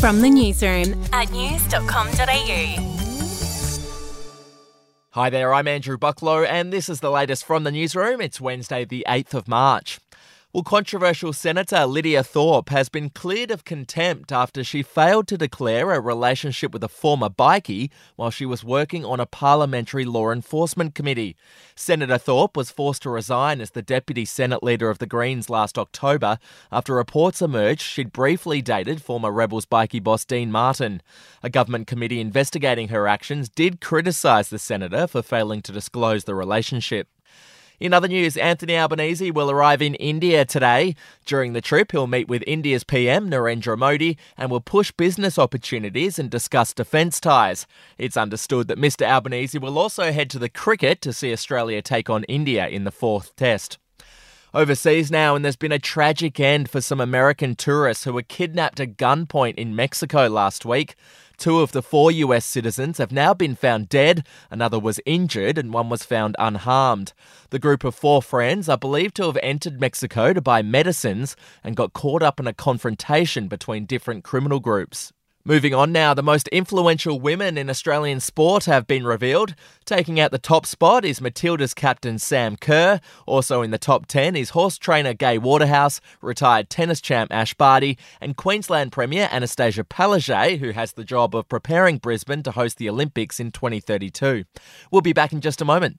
From the newsroom at news.com.au. Hi there, I'm Andrew Bucklow, and this is the latest from the newsroom. It's Wednesday, the 8th of March. Well, controversial Senator Lydia Thorpe has been cleared of contempt after she failed to declare a relationship with a former bikie while she was working on a parliamentary law enforcement committee. Senator Thorpe was forced to resign as the deputy Senate leader of the Greens last October after reports emerged she'd briefly dated former Rebels bikie boss Dean Martin. A government committee investigating her actions did criticise the senator for failing to disclose the relationship. In other news, Anthony Albanese will arrive in India today. During the trip, he'll meet with India's PM Narendra Modi and will push business opportunities and discuss defence ties. It's understood that Mr Albanese will also head to the cricket to see Australia take on India in the fourth test. Overseas now, and there's been a tragic end for some American tourists who were kidnapped at gunpoint in Mexico last week. Two of the four US citizens have now been found dead, another was injured, and one was found unharmed. The group of four friends are believed to have entered Mexico to buy medicines and got caught up in a confrontation between different criminal groups. Moving on now, the most influential women in Australian sport have been revealed. Taking out the top spot is Matilda's captain Sam Kerr. Also in the top 10 is horse trainer Gay Waterhouse, retired tennis champ Ash Barty, and Queensland Premier Annastacia Palaszczuk, who has the job of preparing Brisbane to host the Olympics in 2032. We'll be back in just a moment.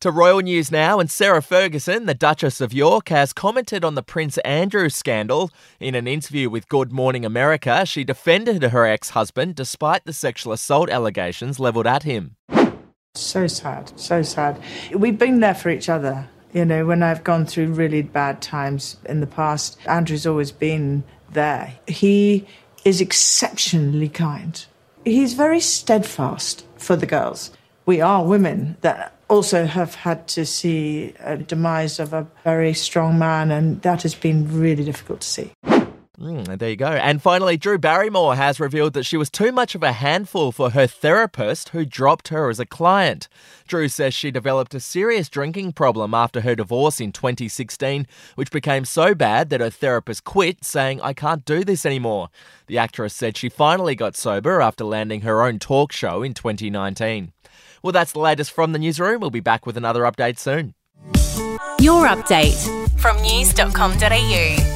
To royal news now, and Sarah Ferguson, the Duchess of York, has commented on the Prince Andrew scandal. In an interview with Good Morning America, she defended her ex husband despite the sexual assault allegations levelled at him. So sad, so sad. We've been there for each other. You know, when I've gone through really bad times in the past, Andrew's always been there. He is exceptionally kind. He's very steadfast for the girls. We are women that also have had to see a demise of a very strong man, and that has been really difficult to see. Mm, there you go. And finally, Drew Barrymore has revealed that she was too much of a handful for her therapist who dropped her as a client. Drew says she developed a serious drinking problem after her divorce in 2016, which became so bad that her therapist quit, saying, I can't do this anymore. The actress said she finally got sober after landing her own talk show in 2019. Well, that's the latest from the newsroom. We'll be back with another update soon. Your update from news.com.au.